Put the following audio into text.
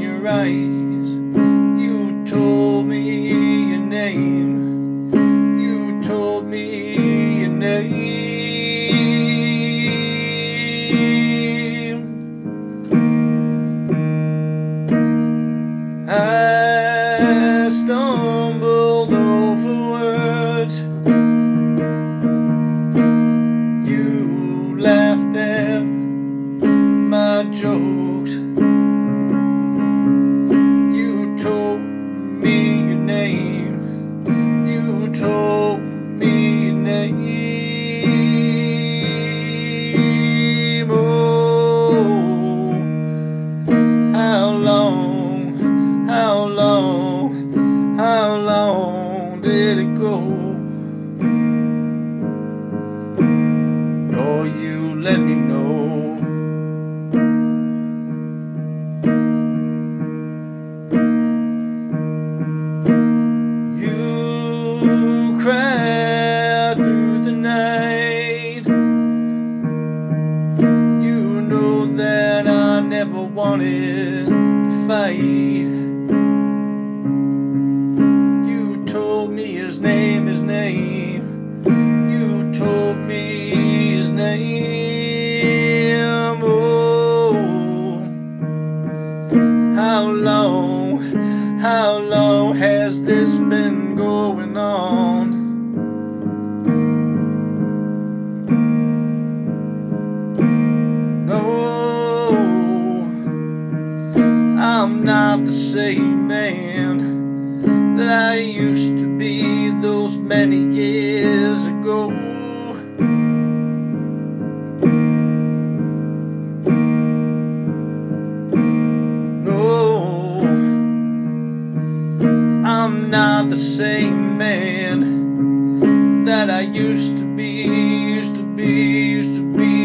your eyes. You told me your name. You told me your name. I stumbled over words. You jokes. You told me your name. You told me your name. Oh, how long, how long, how long did it go? You let me know. Wanted to fight. You told me his name, his name. You told me his name. Oh, how long, how long has this been going on? Not the same man that I used to be those many years ago. No, I'm not the same man that I used to be, used to be, used to be.